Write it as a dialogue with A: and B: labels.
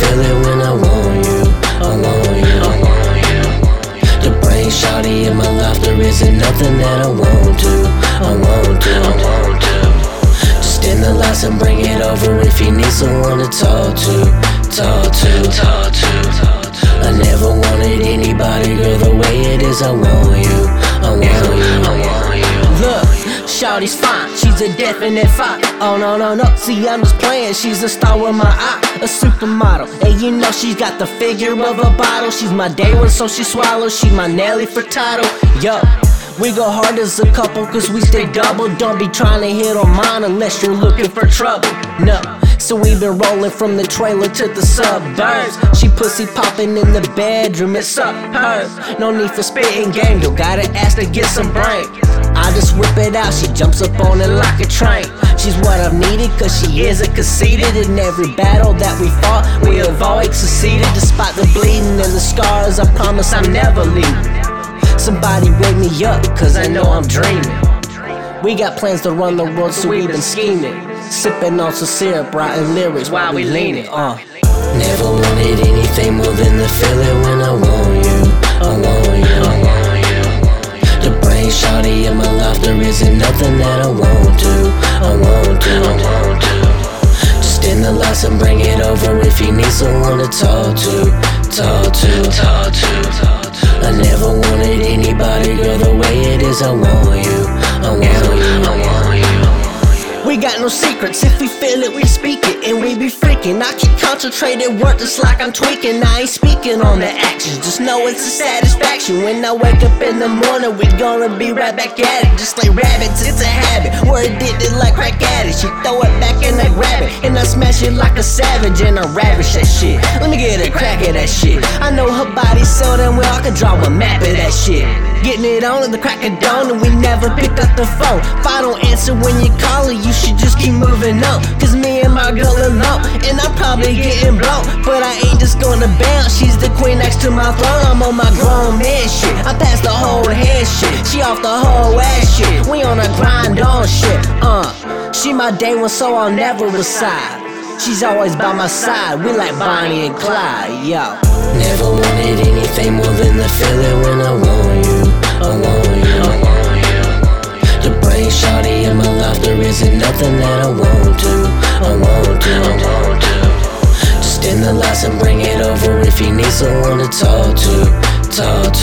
A: feel it when I want you. I want you. I want you. The brain shawty in my life, there isn't nothing that I won't do. I won't do. I won't do. Just in the lights and bring it over if you need someone to talk to. Talk to. Talk to. Talk to. I never wanted anybody, girl, the way it is. I want you.
B: Shawty's fine, she's a definite five. Oh no, no, no, see, I'm just playing. She's a star with my eye, a supermodel. And you know she's got the figure of a bottle. She's my day one, so she swallows. She my Nelly for title. Yo. We go hard as a couple cause we stay double. Don't be trying to hit on mine unless you're looking for trouble. No. So we been rolling from the trailer to the suburbs. She pussy popping in the bedroom, it's up. No need for spitting game, you gotta ask to get some brain. I just whip it out, she jumps up on it like a train. She's what I've needed, cause she isn't conceited. In every battle that we fought, we have always succeeded. Despite the bleeding and the scars, I promise I'm never leaving. Somebody wake me up, cause I know I'm dreaming. We got plans to run the world, so we've been scheming. Sipping on some syrup, writing lyrics while we leaning. Uh.
A: Never wanted anything more than the feeling when I want you. I want and bring it over if you need someone to talk to. Talk to. Talk to. Talk to. I never wanted anybody, girl, the way it is. I want you. I want you. I want you.
B: We got no secrets, if we feel it, we speak it, and freaking. I keep concentrated work just like I'm tweaking. I ain't speaking on the actions, just know it's a satisfaction. When I wake up in the morning, we gonna be right back at it. Just like rabbits, it's a habit. We're addicted like crack addicts. You throw it back and I grab it, and I smash it like a savage, and I ravish that shit. Let me get a crack at that shit. I know her body so damn well, I could draw a map of that shit. Getting it on at the crack of dawn, and we never pick up the phone. If I don't answer when you call you should just keep moving on. Cause me my girl and I'm probably getting blown. But I ain't just gonna bounce, she's the queen next to my throne. I'm on my grown man shit. I passed the whole head shit, she off the whole ass shit. We on a grind on shit, uh. She my day one, so I'll never reside. She's always by my side, we like Bonnie and Clyde, yo.
A: Never wanted anything more than the feeling when I want you. I want you. I want you. The brain shawty in my life, there isn't nothing that I won't someone to talk to. Talk to.